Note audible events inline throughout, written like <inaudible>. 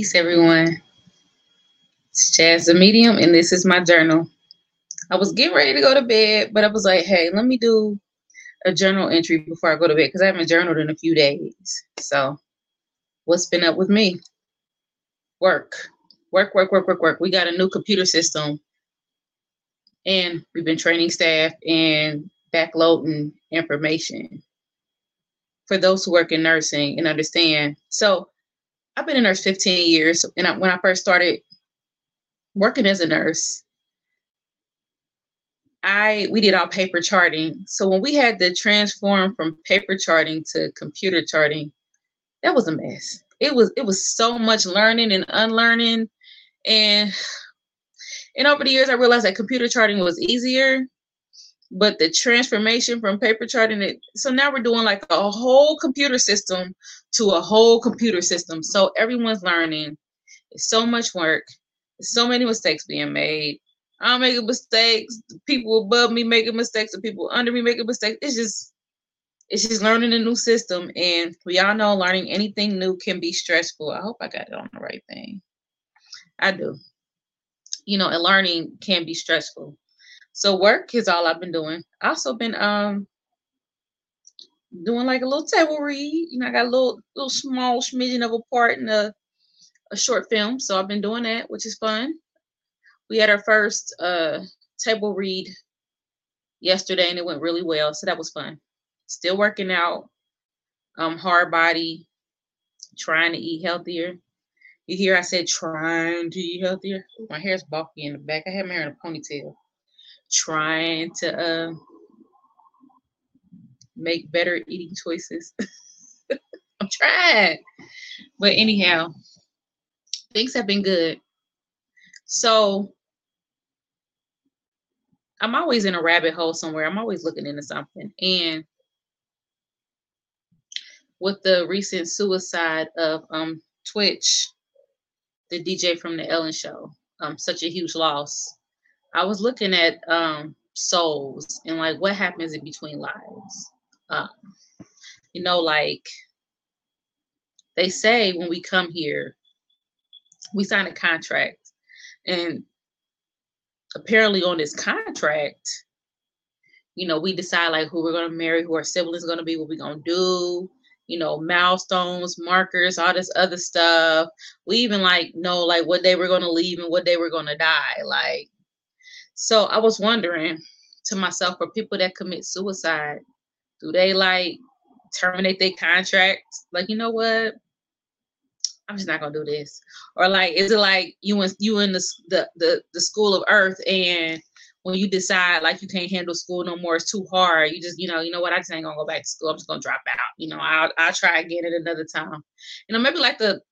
Peace, everyone. It's Jazz the Medium, and this is my journal. I was getting ready to go to bed, but I was like, hey, let me do a journal entry before I go to bed because I haven't journaled in a few days. So, what's been up with me? Work, work, work, work, work, work. We got a new computer system, and we've been training staff and backloading information for those who work in nursing and understand. So, I've been a nurse 15 years, and I, when I first started working as a nurse, I we did all paper charting. So when we had to transform from paper charting to computer charting, that was a mess. It was it was so much learning and unlearning, and and over the years I realized that computer charting was easier, but the transformation from paper charting it. So now we're doing like a whole computer system to a whole computer system. So everyone's learning. It's so much work. so many mistakes being made I'm making mistakes. People above me making mistakes, and people under me making mistakes. It's just, it's just learning a new system, and we all know learning anything new can be stressful. I hope I got it on the right thing. I do. You know, and learning can be stressful. So work is all I've been doing. I also been um doing like a little table read. You know, I got a little little small smidgen of a part in a a short film, so I've been doing that, which is fun we had our first uh, table read yesterday and it went really well. So that was fun. Still working out, um, hard body, trying to eat healthier. You hear I said trying to eat healthier. My hair's bulky in the back. I have my hair in a ponytail. Trying to uh, make better eating choices. <laughs> I'm trying. But anyhow, things have been good. So I'm always in a rabbit hole somewhere. I'm always looking into something. And with the recent suicide of um Twitch, the DJ from the Ellen show, um, such a huge loss. I was looking at um souls and like what happens in between lives. Um, you know, like they say when we come here, we sign a contract and apparently on this contract, you know, we decide like who we're gonna marry, who our siblings gonna be, what we're gonna do, you know, milestones, markers, all this other stuff. We even like know like what day we're gonna leave and what day we're gonna die. Like, so I was wondering to myself, for people that commit suicide, do they like terminate their contract? Like, you know what? I'm just not gonna do this. Or like, is it like you in you in the the the, the school of earth and when you decide like you can't handle school no more, it's too hard. You just, you know, you know what, I just ain't gonna go back to school. I'm just gonna drop out. You know, I'll I'll try again at another time. You know, maybe like the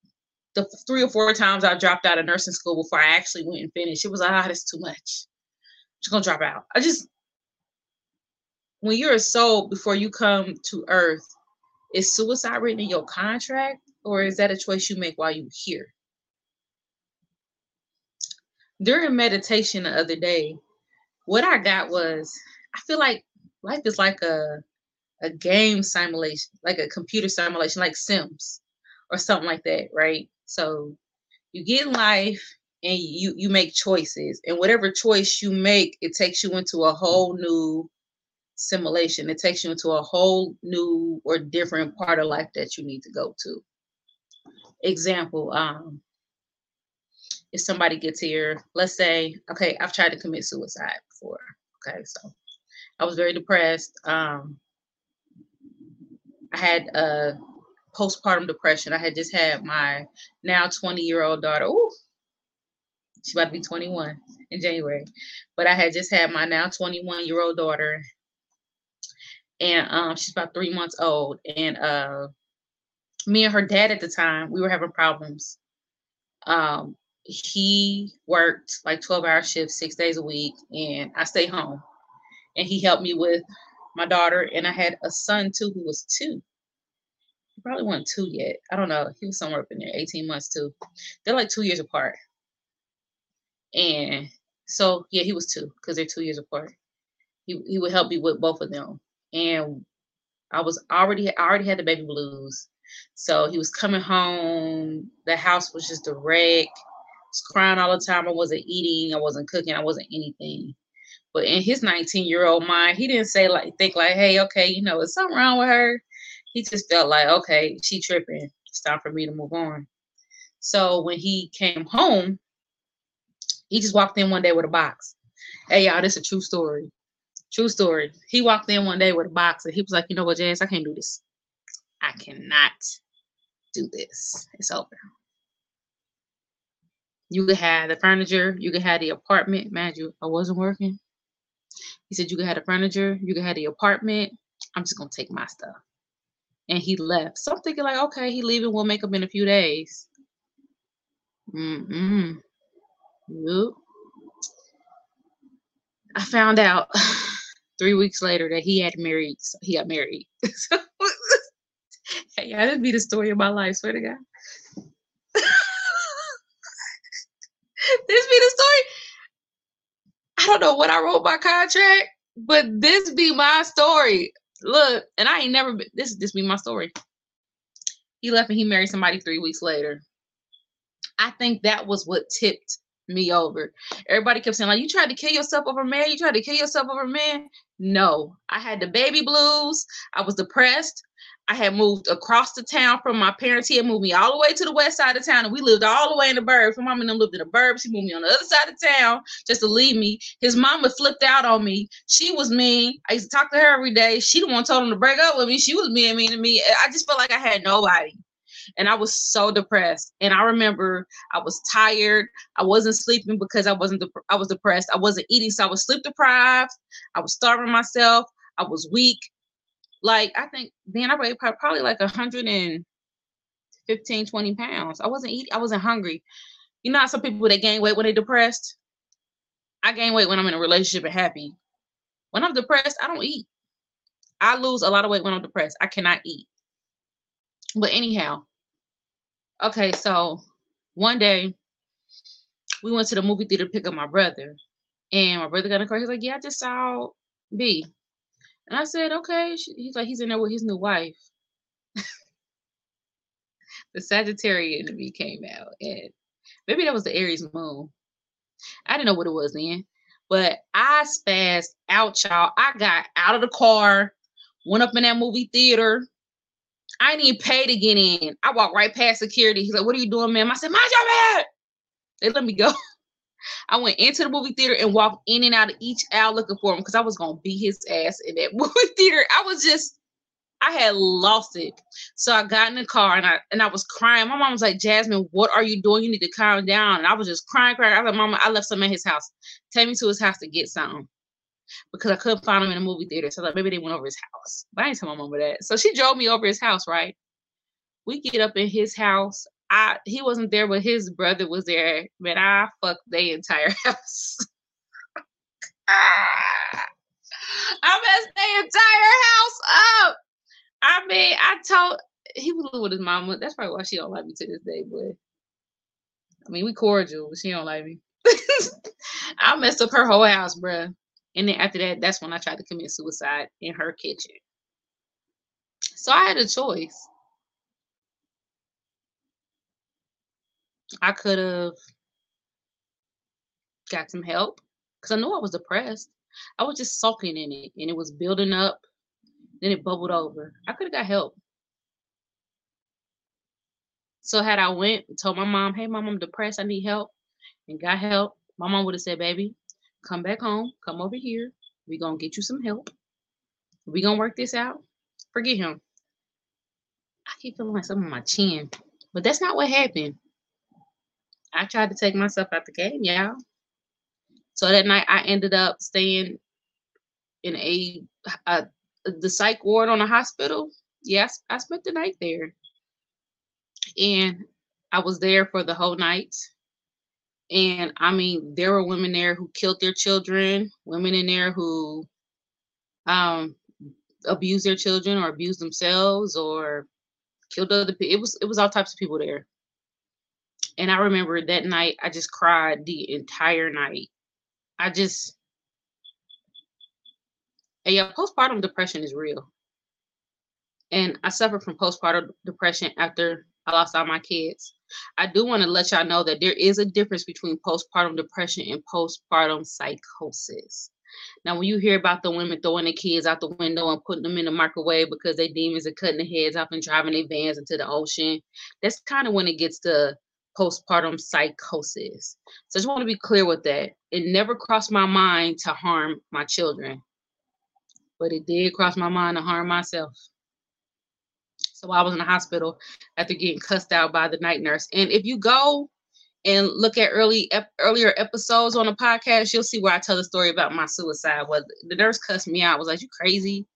the three or four times I dropped out of nursing school before I actually went and finished, it was like, ah, oh, that's too much. Just gonna drop out. I just when you're a soul before you come to earth, is suicide written in your contract? or is that a choice you make while you're here? During meditation the other day, what I got was I feel like life is like a a game simulation, like a computer simulation, like Sims or something like that, right? So you get in life and you you make choices, and whatever choice you make, it takes you into a whole new simulation. It takes you into a whole new or different part of life that you need to go to example, um, if somebody gets here, let's say, okay, I've tried to commit suicide before. Okay, so I was very depressed. Um, I had a postpartum depression. I had just had my now 20 year old daughter. Ooh, she's about to be 21 in January. But I had just had my now 21 year old daughter, and um, she's about three months old. And uh, me and her dad at the time, we were having problems. Um, he worked like 12 hour shifts, six days a week, and I stayed home. And he helped me with my daughter, and I had a son too who was two. He probably wasn't two yet. I don't know. He was somewhere up in there, 18 months too. They're like two years apart. And so yeah, he was two because they're two years apart. He he would help me with both of them. And I was already I already had the baby blues So he was coming home. The house was just a wreck. I was crying all the time. I wasn't eating. I wasn't cooking. I wasn't anything. But in his 19 year old mind, he didn't say like think like, hey, okay, you know, is something wrong with her? He just felt like, okay, she tripping. It's time for me to move on. So when he came home, he just walked in one day with a box. Hey y'all, this is a true story. True story. He walked in one day with a box and he was like, you know what, Jazz, I can't do this. I cannot do this. It's over. You could have the furniture, you could have the apartment. Man, you, I wasn't working. He said, You could have the furniture, you could have the apartment. I'm just gonna take my stuff. And he left. So I'm thinking, like, okay, he leaving, we'll make up in a few days. Mm-mm. Nope. I found out <laughs> three weeks later that he had married. He got married. <laughs> <laughs> hey, yeah, that'd be the story of my life. Swear to God. this be the story. I don't know what I wrote my contract, but this be my story. Look, and I ain't never been, this this be my story. He left and he married somebody three weeks later. I think that was what tipped me over. Everybody kept saying, like, you tried to kill yourself over man, you tried to kill yourself over man. No, I had the baby blues. I was depressed. I had moved across the town from my parents. He had moved me all the way to the west side of town, and we lived all the way in the burbs. My mom and them lived in the burbs. He moved me on the other side of town just to leave me. His mama flipped out on me. She was mean. I used to talk to her every day. She the one told him to break up with me. She was being mean to me. I just felt like I had nobody. And I was so depressed. And I remember I was tired. I wasn't sleeping because I wasn't. Dep- I was depressed. I wasn't eating, so I was sleep deprived. I was starving myself. I was weak like I think then I weighed probably like 115, 20 pounds. I wasn't eating, I wasn't hungry. You know some people that gain weight when they're depressed? I gain weight when I'm in a relationship and happy. When I'm depressed, I don't eat. I lose a lot of weight when I'm depressed. I cannot eat. But anyhow, okay, so one day we went to the movie theater to pick up my brother. And my brother got in the car. He's like, Yeah, I just saw B. And I said, okay. He's like, he's in there with his new wife. <laughs> the Sagittarius in me came out. And maybe that was the Aries moon. I didn't know what it was then. But I spazzed out, y'all. I got out of the car, went up in that movie theater. I didn't pay to get in. I walk right past security. He's like, What are you doing, ma'am? I said, Mind your man. They let me go. <laughs> I went into the movie theater and walked in and out of each aisle looking for him because I was gonna beat his ass in that <laughs> movie theater. I was just, I had lost it. So I got in the car and I and I was crying. My mom was like, Jasmine, what are you doing? You need to calm down. And I was just crying, crying. I was like, Mama, I left some at his house. Take me to his house to get something. Because I couldn't find him in a movie theater. So like maybe they went over his house. But I didn't tell my mama that. So she drove me over his house, right? We get up in his house. I he wasn't there, but his brother was there. Man, I fucked the entire <laughs> house. I messed the entire house up. I mean, I told he was living with his mama. That's probably why she don't like me to this day, but I mean, we cordial, but she don't like me. <laughs> I messed up her whole house, bruh. And then after that, that's when I tried to commit suicide in her kitchen. So I had a choice. I could have got some help because I knew I was depressed. I was just sulking in it and it was building up. Then it bubbled over. I could have got help. So had I went told my mom, hey mom, I'm depressed, I need help, and got help, my mom would have said, baby, come back home, come over here. We're gonna get you some help. We're gonna work this out. Forget him. I keep feeling like something on my chin. But that's not what happened. I tried to take myself out the game, y'all. So that night I ended up staying in a, a the psych ward on a hospital. Yes, I spent the night there. And I was there for the whole night. And I mean, there were women there who killed their children, women in there who um abused their children or abused themselves or killed other people. It was it was all types of people there. And I remember that night, I just cried the entire night. I just, and yeah, postpartum depression is real. and I suffered from postpartum depression after I lost all my kids. I do want to let y'all know that there is a difference between postpartum depression and postpartum psychosis. Now, when you hear about the women throwing their kids out the window and putting them in the microwave because they demons are cutting their heads off and driving their vans into the ocean, that's kind of when it gets to postpartum psychosis. So I just want to be clear with that. It never crossed my mind to harm my children, but it did cross my mind to harm myself. So I was in the hospital after getting cussed out by the night nurse. And if you go and look at early ep- earlier episodes on the podcast, you'll see where I tell the story about my suicide. Well, the nurse cussed me out. Was like, "You crazy?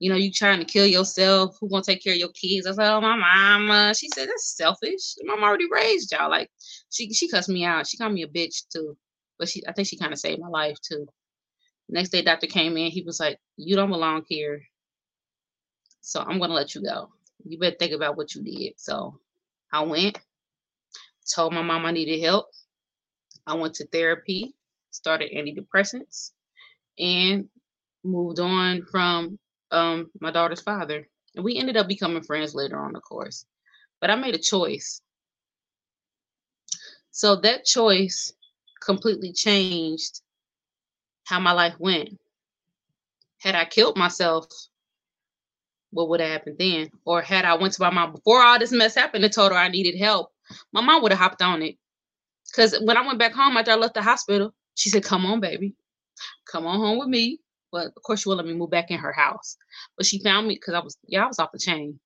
You know, you trying to kill yourself? Who gonna take care of your kids?" I said, "Oh, my mama." She said, "That's selfish. Mom already raised y'all." Like, she she cussed me out. She called me a bitch too, but she I think she kind of saved my life too. Next day, doctor came in. He was like, "You don't belong here, so I'm gonna let you go." You better think about what you did. So I went, told my mom I needed help. I went to therapy, started antidepressants, and moved on from um, my daughter's father. And we ended up becoming friends later on, of course. But I made a choice. So that choice completely changed how my life went. Had I killed myself, what would have happened then? Or had I went to my mom before all this mess happened and told her I needed help, my mom would have hopped on it. Cause when I went back home after I left the hospital, she said, "Come on, baby, come on home with me." But of course, she would let me move back in her house. But she found me because I was yeah, I was off the chain.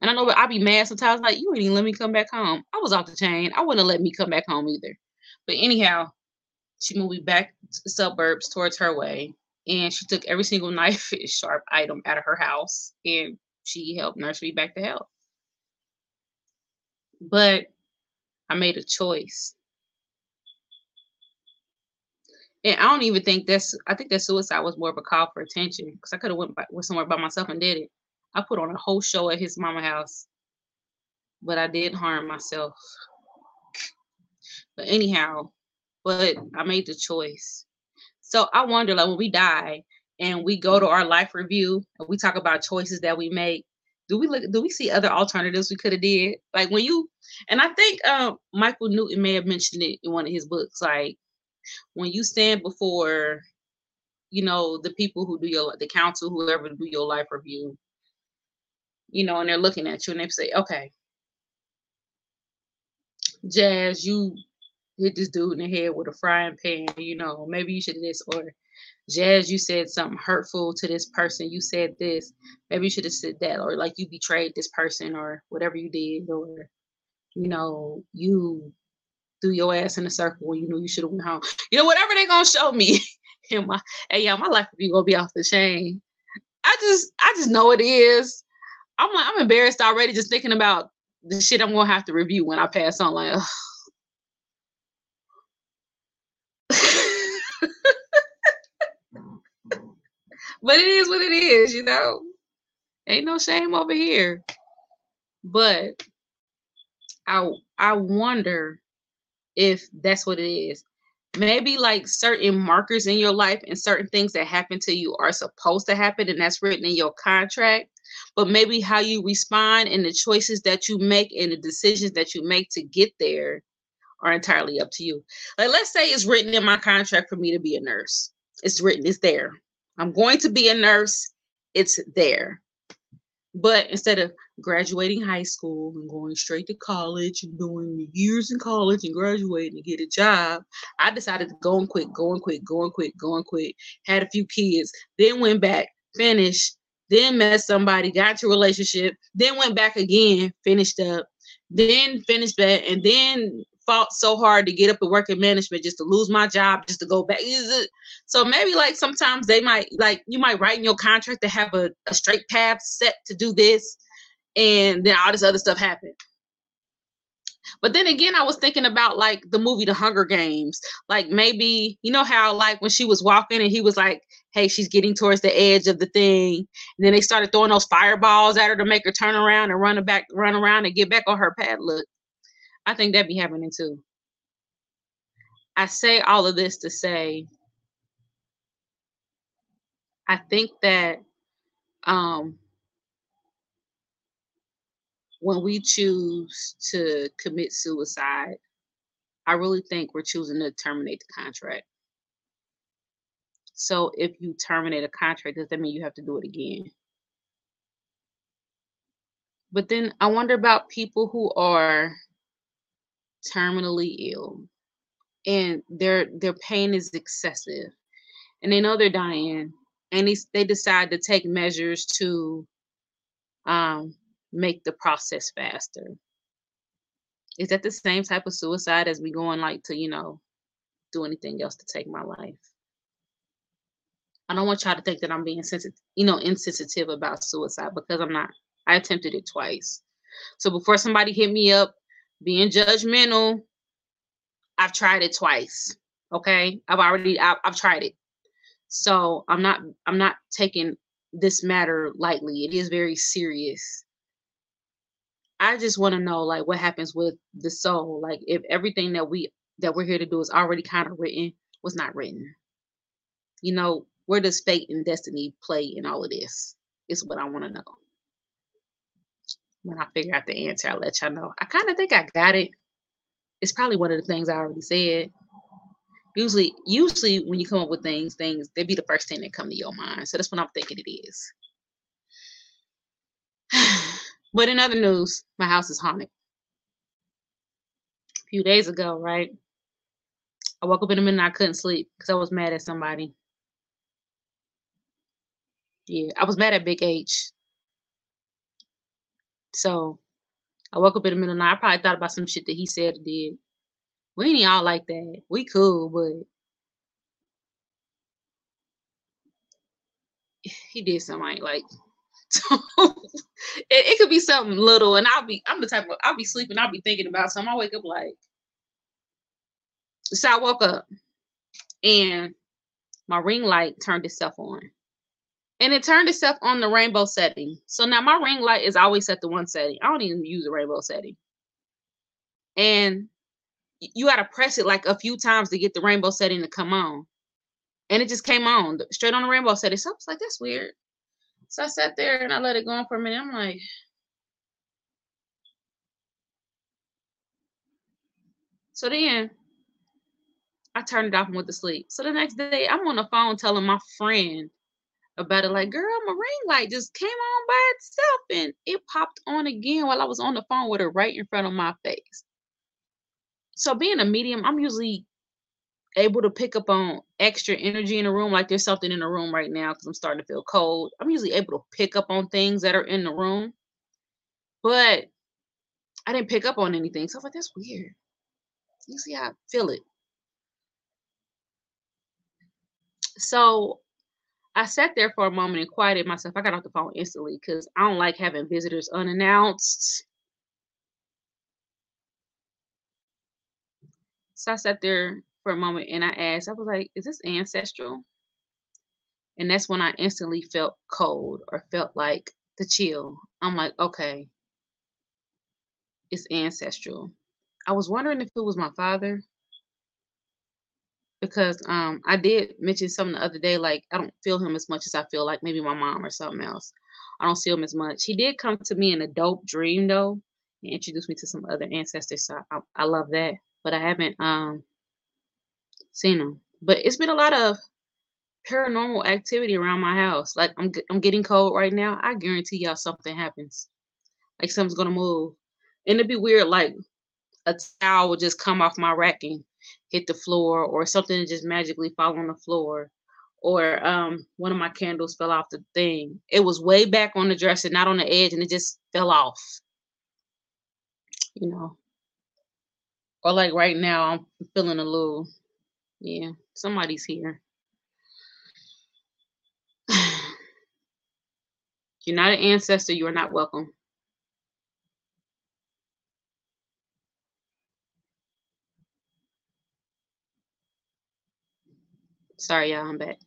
And I know I'd be mad sometimes, like you didn't let me come back home. I was off the chain. I wouldn't let me come back home either. But anyhow, she moved me back to the suburbs towards her way and she took every single <laughs> knife sharp item out of her house and she helped nurse me back to health. But I made a choice. And I don't even think that's I think that suicide was more of a call for attention because I could have went, by, went somewhere by myself and did it. I put on a whole show at his mama house, but I did harm myself. But anyhow, but I made the choice. So I wonder, like when we die and we go to our life review and we talk about choices that we make, do we look do we see other alternatives we could have did? Like when you and I think um, Michael Newton may have mentioned it in one of his books, like when you stand before you know the people who do your the council whoever do your life review you know and they're looking at you and they say okay jazz you hit this dude in the head with a frying pan, you know, maybe you should have this or Jazz, you said something hurtful to this person. You said this. Maybe you should have said that, or like you betrayed this person, or whatever you did, or you know, you threw your ass in a circle when you knew you should have went home. You know, whatever they're gonna show me. <laughs> in my hey, yeah, my life would be gonna be off the chain. I just, I just know it is. I'm, like, I'm embarrassed already just thinking about the shit I'm gonna have to review when I pass on. Like, ugh. But it is what it is, you know. Ain't no shame over here. But I I wonder if that's what it is. Maybe like certain markers in your life and certain things that happen to you are supposed to happen, and that's written in your contract. But maybe how you respond and the choices that you make and the decisions that you make to get there are entirely up to you. Like, let's say it's written in my contract for me to be a nurse. It's written, it's there. I'm going to be a nurse. It's there. But instead of graduating high school and going straight to college and doing years in college and graduating and get a job, I decided to go and quit, go and quit, go and quit, go and quit. Had a few kids, then went back, finished, then met somebody, got to a relationship, then went back again, finished up, then finished that, and then fought so hard to get up and work in management just to lose my job, just to go back. So maybe like sometimes they might like you might write in your contract to have a, a straight path set to do this, and then all this other stuff happened. But then again, I was thinking about like the movie The Hunger Games. Like maybe, you know how like when she was walking and he was like, hey, she's getting towards the edge of the thing. And then they started throwing those fireballs at her to make her turn around and run back, run around and get back on her pad. Look, I think that'd be happening too. I say all of this to say I think that um when we choose to commit suicide, I really think we're choosing to terminate the contract. So if you terminate a contract, does that mean you have to do it again? But then I wonder about people who are terminally ill and their their pain is excessive. And they know they're dying and they, they decide to take measures to um, make the process faster. Is that the same type of suicide as me going like to you know do anything else to take my life? I don't want y'all to think that i'm being sensitive you know insensitive about suicide because i'm not. I attempted it twice. So before somebody hit me up being judgmental i've tried it twice okay i've already I've, I've tried it so i'm not i'm not taking this matter lightly it is very serious I just want to know like what happens with the soul. Like if everything that we that we're here to do is already kind of written, was not written. You know, where does fate and destiny play in all of this? Is what I want to know. When I figure out the answer, I'll let y'all know. I kind of think I got it. It's probably one of the things I already said. Usually, usually when you come up with things, things they be the first thing that come to your mind. So that's what I'm thinking it is. <sighs> But in other news, my house is haunted. A few days ago, right? I woke up in the middle and I couldn't sleep because I was mad at somebody. Yeah, I was mad at Big H. So I woke up in the middle of the night. I probably thought about some shit that he said or did. We ain't all like that. We cool, but he did something I ain't like. <laughs> So it, it, could be something little, and I'll be I'm the type of I'll be sleeping, I'll be thinking about something. I wake up like so I woke up and my ring light turned itself on. And it turned itself on the rainbow setting. So now my ring light is always set to one setting. I don't even use the rainbow setting. And you got to press it like a few times to get the rainbow setting to come on. And it just came on straight on the rainbow setting. So I was like, that's weird. So I sat there and I let it go on for a minute. I'm like, so then I turned it off and went to sleep. So the next day I'm on the phone telling my friend about it, like, girl, my ring light just came on by itself and it popped on again while I was on the phone with her right in front of my face. So being a medium, I'm usually able to pick up on extra energy in the room, like there's something in the room right now because I'm starting to feel cold. I'm usually able to pick up on things that are in the room, but I didn't pick up on anything. So I was like, that's weird. You see, I feel it. So I sat there for a moment and quieted myself. I got off the phone instantly because I don't like having visitors unannounced. So I sat there for a moment and I asked, I was like, is this ancestral? And that's when I instantly felt cold or felt like the chill. I'm like, okay, it's ancestral. I was wondering if it was my father because um I did mention something the other day, like I don't feel him as much as I feel like maybe my mom or something else. I don't see him as much. He did come to me in a dope dream though and introduce me to some other ancestors. So I, I love that. But I haven't um seen him. But it's been a lot of paranormal activity around my house. Like I'm I'm getting cold right now. I guarantee y'all something happens. Like something's gonna move. And it'd be weird, like a towel would just come off my rack and hit the floor, or something just magically fall on the floor. Or um one of my candles fell off the thing. It was way back on the dresser, not on the edge, and it just fell off. You know. Or like right now, I'm feeling a little yeah, somebody's here. <sighs> You're not an ancestor, you are not welcome. Sorry, y'all, I'm back.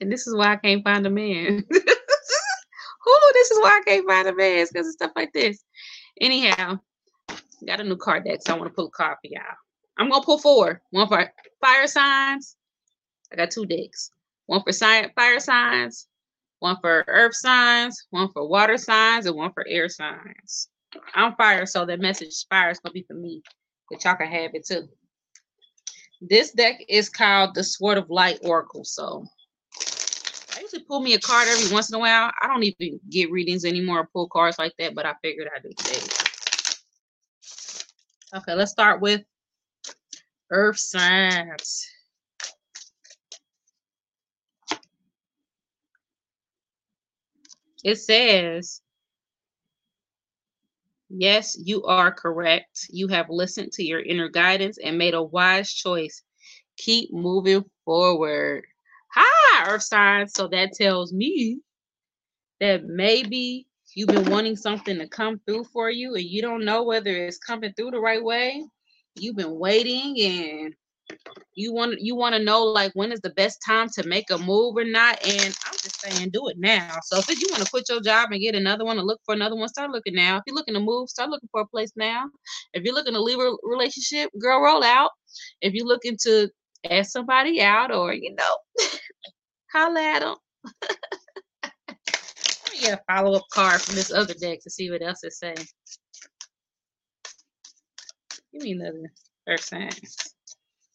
And this is why I can't find a man. <laughs> Who? This is why I can't find a man because of stuff like this. Anyhow, got a new card deck, so I want to pull a card for y'all. I'm gonna pull four. One for fire signs. I got two decks. One for fire signs, one for earth signs, one for water signs, and one for air signs. I'm fire, so the message fire is gonna be for me. But y'all can have it too. This deck is called the Sword of Light Oracle. So I usually pull me a card every once in a while. I don't even get readings anymore or pull cards like that, but I figured I'd do today. Okay, let's start with Earth signs. It says, Yes, you are correct. You have listened to your inner guidance and made a wise choice. Keep moving forward. Hi, Earth signs. So that tells me that maybe you've been wanting something to come through for you and you don't know whether it's coming through the right way. You've been waiting and you want you want to know like when is the best time to make a move or not? And i'm just saying do it now. So if you want to quit your job and get another one or look for another one start looking now. If you're looking to move start looking for a place now. If you're looking to leave a relationship girl roll out. If you're looking to ask somebody out or you know <laughs> holla at them let <laughs> me get a follow-up card from this other deck to see what else it saying give me another earth signs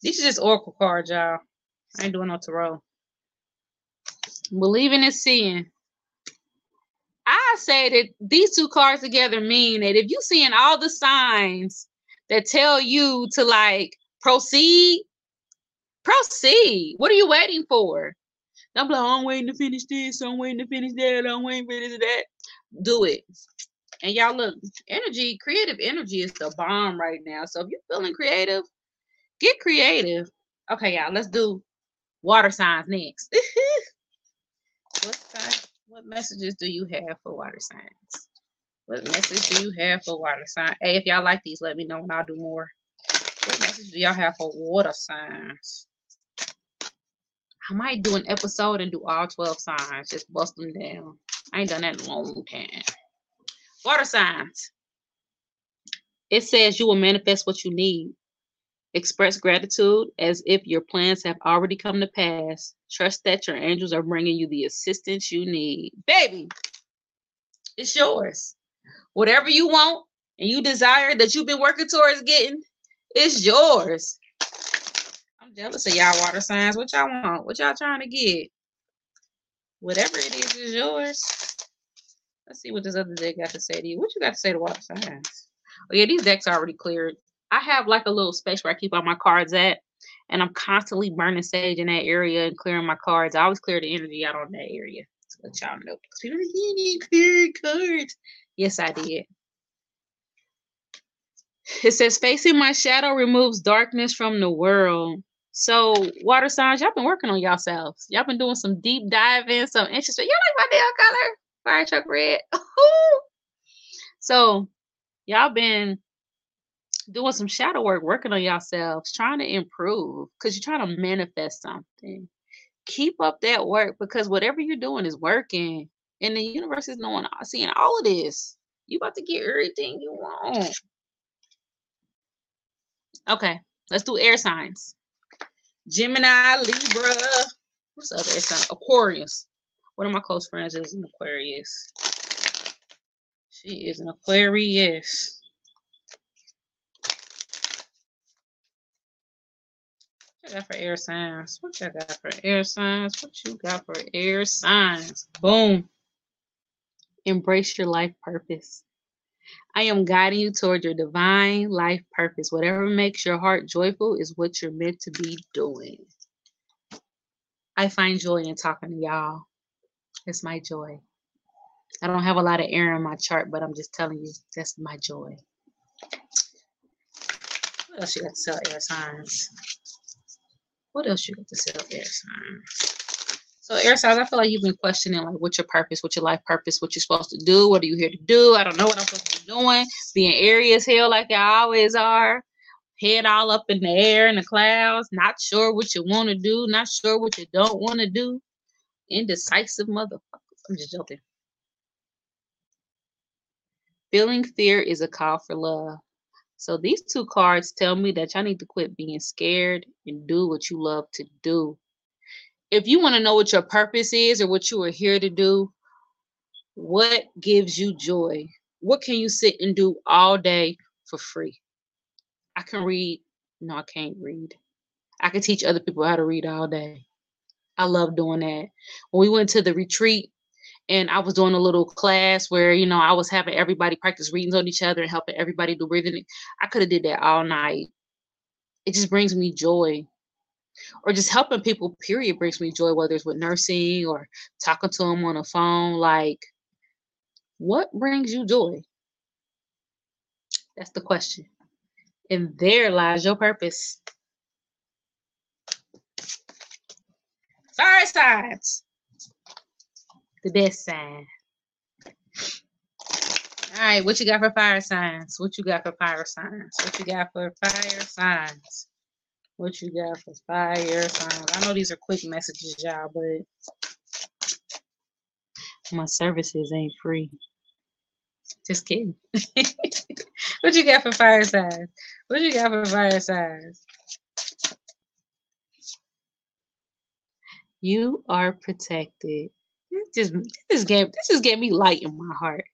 these are just oracle cards, y'all. I ain't doing no tarot. Believing and seeing. I say that these two cards together mean that if you seeing all the signs that tell you to like proceed, proceed. What are you waiting for? I'm like, oh, I'm waiting to finish this, I'm waiting to finish that, I'm waiting for this that. Do it. And y'all look, energy, creative energy is the bomb right now. So if you're feeling creative, Get creative. Okay, y'all, let's do water signs next. <laughs> what sign, what messages do you have for water signs? What message do you have for water signs? Hey, if y'all like these, let me know and I'll do more. What message do y'all have for water signs? I might do an episode and do all 12 signs, just bust them down. I ain't done that in a long time. Water signs. It says you will manifest what you need. Express gratitude as if your plans have already come to pass. Trust that your angels are bringing you the assistance you need. Baby, it's yours. Whatever you want and you desire that you've been working towards getting, it's yours. I'm jealous of y'all water signs. What y'all want? What y'all trying to get? Whatever it is, is yours. Let's see what this other deck got to say to you. What you got to say to water signs? Oh yeah, these decks are already cleared. I have like a little space where I keep all my cards at, and I'm constantly burning sage in that area and clearing my cards. I always clear the energy out on that area to let y'all know. Because you need clear cards. Yes, I did. It says, facing my shadow removes darkness from the world. So, water signs, y'all been working on yourselves. Y'all been doing some deep diving, some interesting. Y'all like my nail color? Fire truck red. <laughs> so, y'all been doing some shadow work, working on yourselves, trying to improve because you're trying to manifest something. Keep up that work because whatever you're doing is working. And the universe is knowing, uh, seeing all of this. You about to get everything you want. Okay, let's do air signs. Gemini, Libra. What's other air sign? Aquarius. One of my close friends is an Aquarius. She is an Aquarius. What you got for air signs? What you got for air signs? What you got for air signs? Boom. Embrace your life purpose. I am guiding you toward your divine life purpose. Whatever makes your heart joyful is what you're meant to be doing. I find joy in talking to y'all. It's my joy. I don't have a lot of air in my chart, but I'm just telling you, that's my joy. What else you got to sell air signs? What else you got to say air signs? So air signs, I feel like you've been questioning like what's your purpose, what's your life purpose, what you're supposed to do, what are you here to do? I don't know what I'm supposed to be doing. Being airy as hell like I always are. Head all up in the air in the clouds, not sure what you want to do, not sure what you don't want to do. Indecisive motherfuckers. I'm just joking. Feeling fear is a call for love. So these two cards tell me that y'all need to quit being scared and do what you love to do. if you want to know what your purpose is or what you are here to do, what gives you joy? What can you sit and do all day for free? I can read. No, I can't read. I can teach other people how to read all day. I love doing that. When we went to the retreat and I was doing a little class where, you know, I was having everybody practice readings on each other and helping everybody do breathing. I could have did that all night. It just brings me joy. Or just helping people period brings me joy whether it's with nursing or talking to them on the phone like what brings you joy? That's the question. And there lies your purpose. Fire signs the best sign all right what you got for fire signs what you got for fire signs what you got for fire signs what you got for fire signs? I know these are quick messages, y'all, but my services ain't free. Just kidding. <laughs> what you got for fire signs? What you got for fire signs? You are protected. Just this gave this just gave me light in my heart.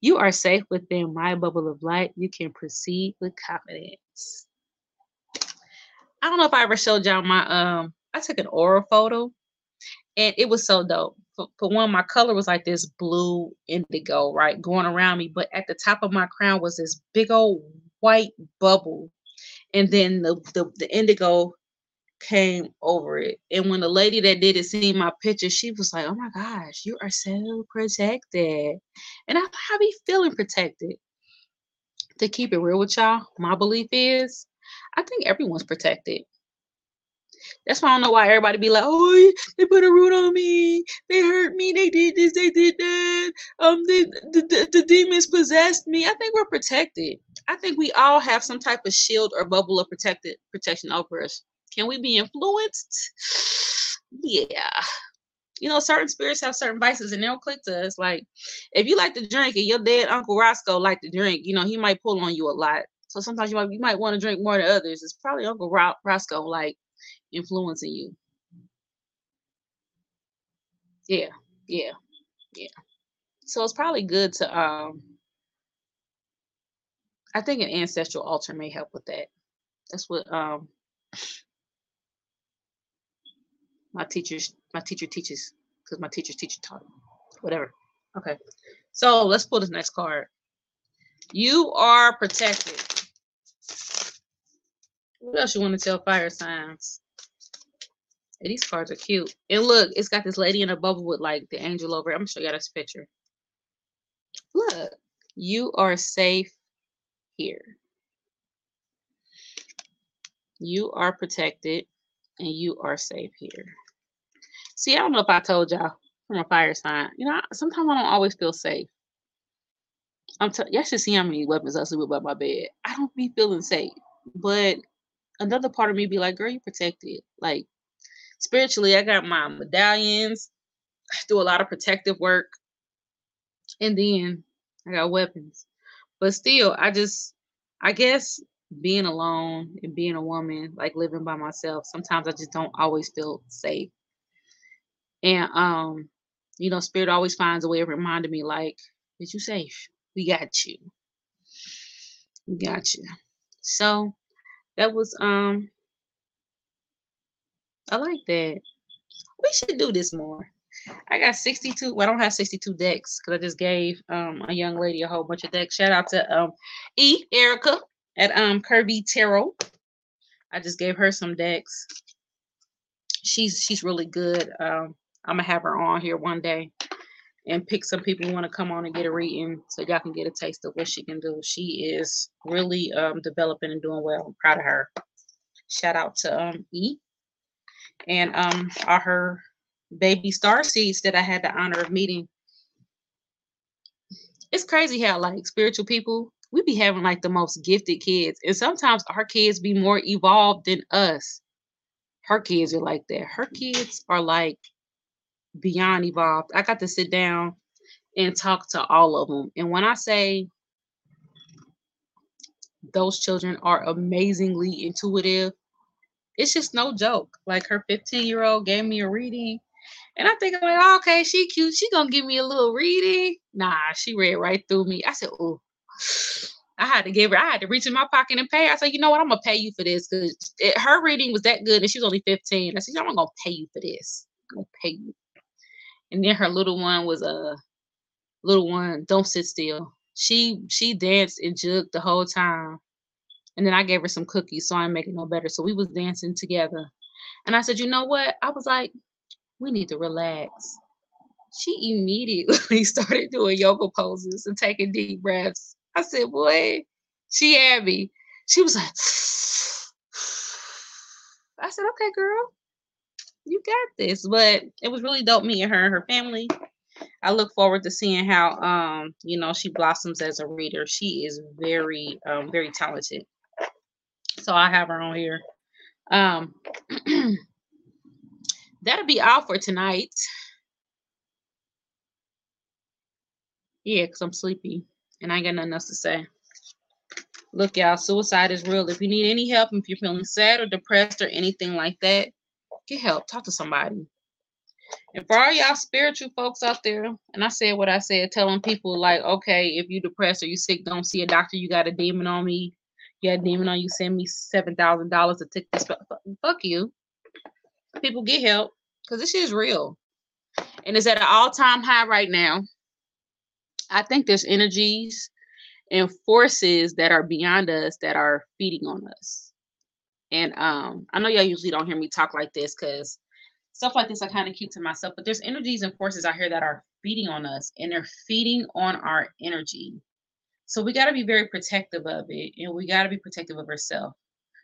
You are safe within my bubble of light. You can proceed with confidence. I don't know if I ever showed y'all my um I took an aura photo and it was so dope. For, for, one, my color was like this blue indigo, right, going around me. But at the top of my crown was this big old white bubble. And then the, the, the indigo came over it. And when the lady that did it seen my picture, she was like, Oh my gosh, you are so protected. And I, I be feeling protected. To keep it real with y'all, my belief is I think everyone's protected. That's why I don't know why everybody be like, oh, they put a root on me. They hurt me. They did this. They did that. Um, the, the, the demons possessed me. I think we're protected. I think we all have some type of shield or bubble of protected protection over us. Can we be influenced? Yeah. You know, certain spirits have certain vices and they'll click to us. Like, if you like to drink and your dead Uncle Roscoe like to drink, you know, he might pull on you a lot. So sometimes you might you might want to drink more than others. It's probably Uncle Roscoe like influencing you. Yeah, yeah, yeah. So it's probably good to um I think an ancestral altar may help with that. That's what um my teachers my teacher teaches because my teacher's teacher taught. Whatever. Okay. So let's pull this next card. You are protected. What else you want to tell fire signs? Hey, these cards are cute. And look, it's got this lady in a bubble with like the angel over it. I'm gonna show you this picture. Look, you are safe here. You are protected and you are safe here. See, I don't know if I told y'all from a fire sign. You know, sometimes I don't always feel safe. I'm t- y'all should see how many weapons I sleep with by my bed. I don't be feeling safe, but another part of me be like, girl, you protected. Like spiritually, I got my medallions. I do a lot of protective work. And then I got weapons. But still, I just I guess being alone and being a woman, like living by myself, sometimes I just don't always feel safe. And um, you know, spirit always finds a way of reminding me, like, is you safe? We got you. We got you. So that was um I like that. We should do this more. I got 62. Well, I don't have 62 decks because I just gave um a young lady a whole bunch of decks. Shout out to um E Erica at um Kirby Tarot. I just gave her some decks. She's she's really good. Um, I'm gonna have her on here one day and pick some people who want to come on and get a reading so y'all can get a taste of what she can do. She is really um, developing and doing well. I'm proud of her. Shout out to um, E and um, are her baby star seeds that I had the honor of meeting. It's crazy how like spiritual people we be having like the most gifted kids, and sometimes our kids be more evolved than us. Her kids are like that. Her kids are like beyond evolved. I got to sit down and talk to all of them. And when I say those children are amazingly intuitive, it's just no joke. Like her 15 year old gave me a reading. And I think I'm like, oh, okay, she cute. She gonna give me a little reading. Nah, she read right through me. I said, oh, <sighs> I had to give her, I had to reach in my pocket and pay. her. I said, you know what? I'm gonna pay you for this because her reading was that good and she was only 15. I said, I'm gonna pay you for this. I'm gonna pay you. And then her little one was a little one, don't sit still. She she danced and jugged the whole time. And then I gave her some cookies, so I ain't making no better. So we was dancing together. And I said, you know what? I was like, we need to relax. She immediately <laughs> started doing yoga poses and taking deep breaths. I said, boy, she had me. She was like, <sighs> I said, okay, girl, you got this. But it was really dope meeting her and her family. I look forward to seeing how um, you know, she blossoms as a reader. She is very, um, very talented. So I have her on here. Um <clears throat> that'll be all for tonight. Yeah, because I'm sleepy and I ain't got nothing else to say. Look, y'all, suicide is real. If you need any help, if you're feeling sad or depressed or anything like that, get help. Talk to somebody. And for all y'all spiritual folks out there, and I said what I said, telling people like, okay, if you depressed or you sick, don't see a doctor. You got a demon on me. You got a demon on you. Send me seven thousand dollars to take this. Fuck you. People get help because this is real, and it's at an all-time high right now. I think there's energies and forces that are beyond us that are feeding on us. And um, I know y'all usually don't hear me talk like this because stuff like this I kind of keep to myself, but there's energies and forces out here that are feeding on us and they're feeding on our energy. So we got to be very protective of it and we got to be protective of ourselves.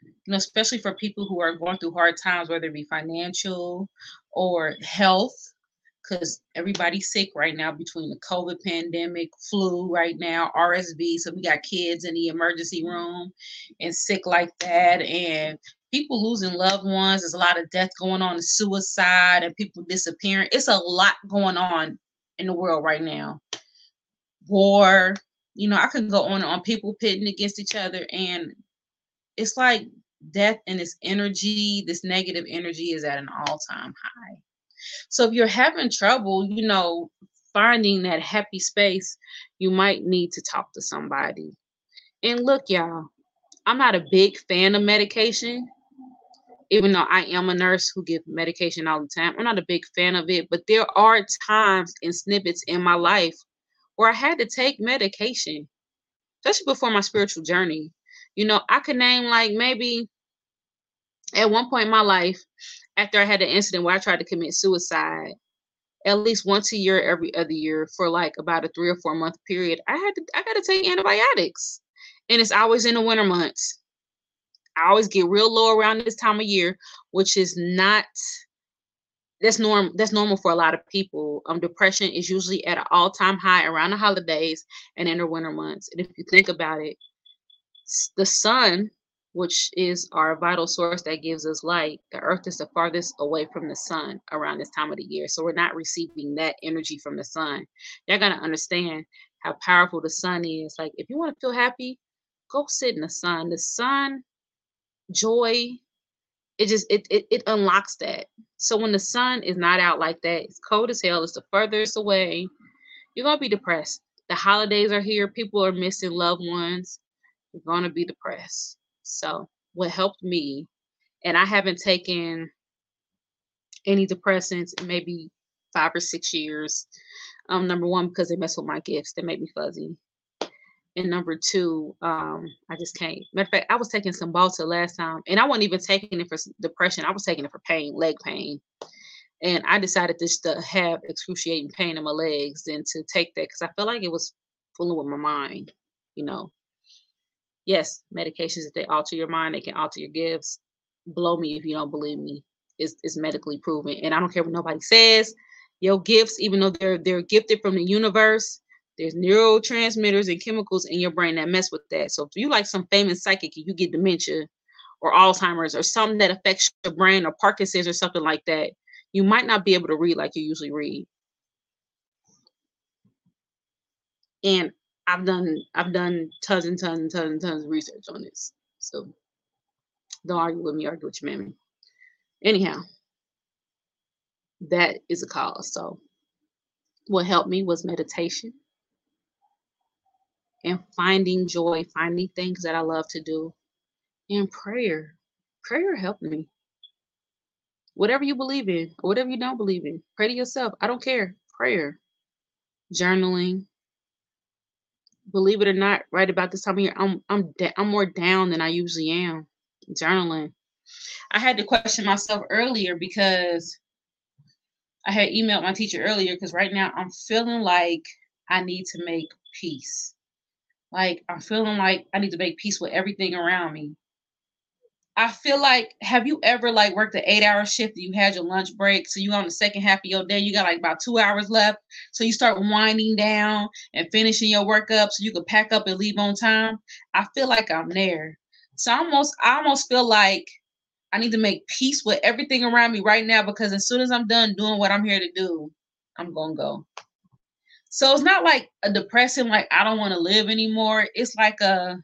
You know, especially for people who are going through hard times, whether it be financial or health, because everybody's sick right now between the COVID pandemic, flu right now, RSV. So we got kids in the emergency room and sick like that. And people losing loved ones. There's a lot of death going on, suicide, and people disappearing. It's a lot going on in the world right now. War, you know, I can go on and on. People pitting against each other, and it's like death and this energy, this negative energy, is at an all-time high. So if you're having trouble, you know, finding that happy space, you might need to talk to somebody. And look, y'all, I'm not a big fan of medication even though I am a nurse who give medication all the time, I'm not a big fan of it. But there are times and snippets in my life where I had to take medication, especially before my spiritual journey. You know, I could name like maybe at one point in my life, after I had an incident where I tried to commit suicide, at least once a year, every other year, for like about a three or four month period, I had to I got to take antibiotics, and it's always in the winter months. I always get real low around this time of year, which is not that's norm that's normal for a lot of people. Um, depression is usually at an all-time high around the holidays and in the winter months. And if you think about it, the sun, which is our vital source that gives us light, the earth is the farthest away from the sun around this time of the year. So we're not receiving that energy from the sun. Y'all gonna understand how powerful the sun is. Like if you want to feel happy, go sit in the sun. The sun joy it just it, it it unlocks that so when the sun is not out like that it's cold as hell it's the furthest away you're gonna be depressed the holidays are here people are missing loved ones you're gonna be depressed so what helped me and i haven't taken any depressants in maybe five or six years um number one because they mess with my gifts they make me fuzzy and number two, um, I just can't. Matter of fact, I was taking Cymbalta last time, and I wasn't even taking it for depression. I was taking it for pain, leg pain, and I decided just to have excruciating pain in my legs than to take that because I felt like it was fooling with my mind. You know, yes, medications if they alter your mind, they can alter your gifts. Blow me if you don't believe me. It's, it's medically proven, and I don't care what nobody says. Your gifts, even though they're they're gifted from the universe, there's neurotransmitters and chemicals in your brain that mess with that. So if you like some famous psychic and you get dementia or Alzheimer's or something that affects your brain or Parkinson's or something like that, you might not be able to read like you usually read. And I've done I've done tons and tons and tons and tons of research on this. So don't argue with me, argue with your mammy. anyhow, that is a cause. So, what helped me was meditation and finding joy, finding things that I love to do, and prayer. Prayer helped me. Whatever you believe in, or whatever you don't believe in, pray to yourself. I don't care. Prayer, journaling. Believe it or not, right about this time of year, I'm I'm da- I'm more down than I usually am. Journaling. I had to question myself earlier because I had emailed my teacher earlier because right now I'm feeling like I need to make peace. Like I'm feeling like I need to make peace with everything around me. I feel like have you ever like worked an eight hour shift you had your lunch break? So you on the second half of your day you got like about two hours left. So you start winding down and finishing your work up so you can pack up and leave on time. I feel like I'm there. So I almost I almost feel like I need to make peace with everything around me right now because as soon as I'm done doing what I'm here to do I'm gonna go. So it's not like a depressing like I don't want to live anymore. It's like a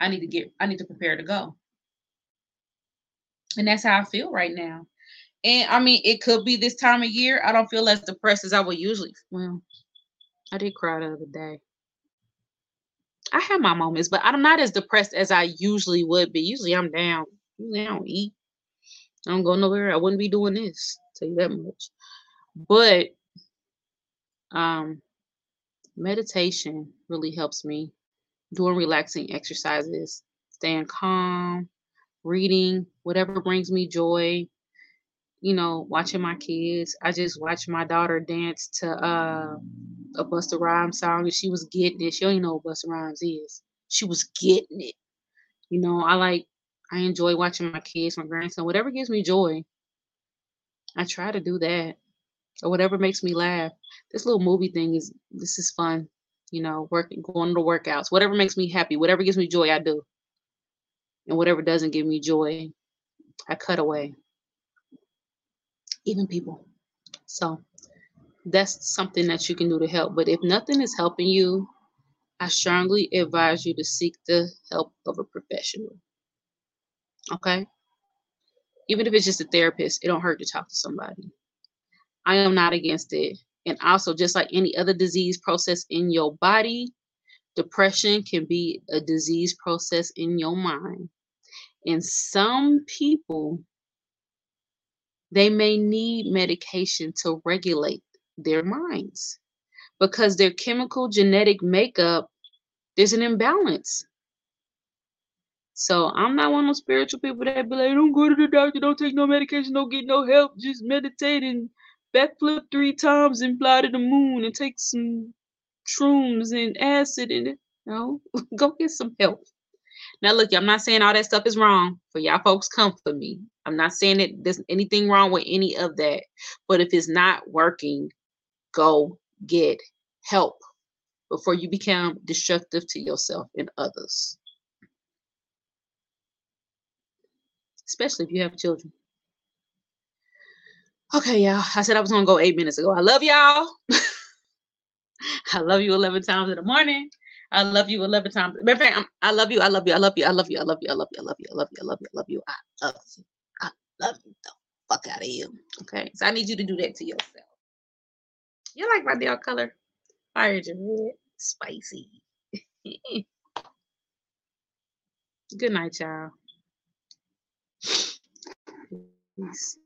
I need to get, I need to prepare to go. And that's how I feel right now. And I mean, it could be this time of year. I don't feel as depressed as I would usually. Well, I did cry the other day. I have my moments, but I'm not as depressed as I usually would be. Usually I'm down. Usually I don't eat. I don't go nowhere. I wouldn't be doing this. Tell you that much. But um meditation really helps me doing relaxing exercises, staying calm, reading, whatever brings me joy, you know, watching my kids. I just watched my daughter dance to uh, a Busta Rhymes song and she was getting it. She even know what Busta Rhymes is. She was getting it. You know, I like, I enjoy watching my kids, my grandson, whatever gives me joy. I try to do that or whatever makes me laugh. This little movie thing is, this is fun you know, working, going to workouts, whatever makes me happy, whatever gives me joy, I do. And whatever doesn't give me joy, I cut away. Even people. So that's something that you can do to help. But if nothing is helping you, I strongly advise you to seek the help of a professional. Okay? Even if it's just a therapist, it don't hurt to talk to somebody. I am not against it. And also, just like any other disease process in your body, depression can be a disease process in your mind. And some people, they may need medication to regulate their minds because their chemical genetic makeup, there's an imbalance. So I'm not one of those spiritual people that be like, don't go to the doctor, don't take no medication, don't get no help, just meditate and backflip three times and fly to the moon and take some shrooms and acid and you know, <laughs> go get some help. Now, look, I'm not saying all that stuff is wrong. For y'all folks, come for me. I'm not saying that there's anything wrong with any of that. But if it's not working, go get help before you become destructive to yourself and others. Especially if you have children. Okay, y'all. I said I was gonna go eight minutes ago. I love y'all. I love you 11 times in the morning. I love you 11 times. Matter of fact, I love you. I love you. I love you. I love you. I love you. I love you. I love you. I love you. I love you. I love you. I love you. I love you. The fuck out of you. Okay. So I need you to do that to yourself. You like my nail color? Fire red. Spicy. Good night, y'all. Peace.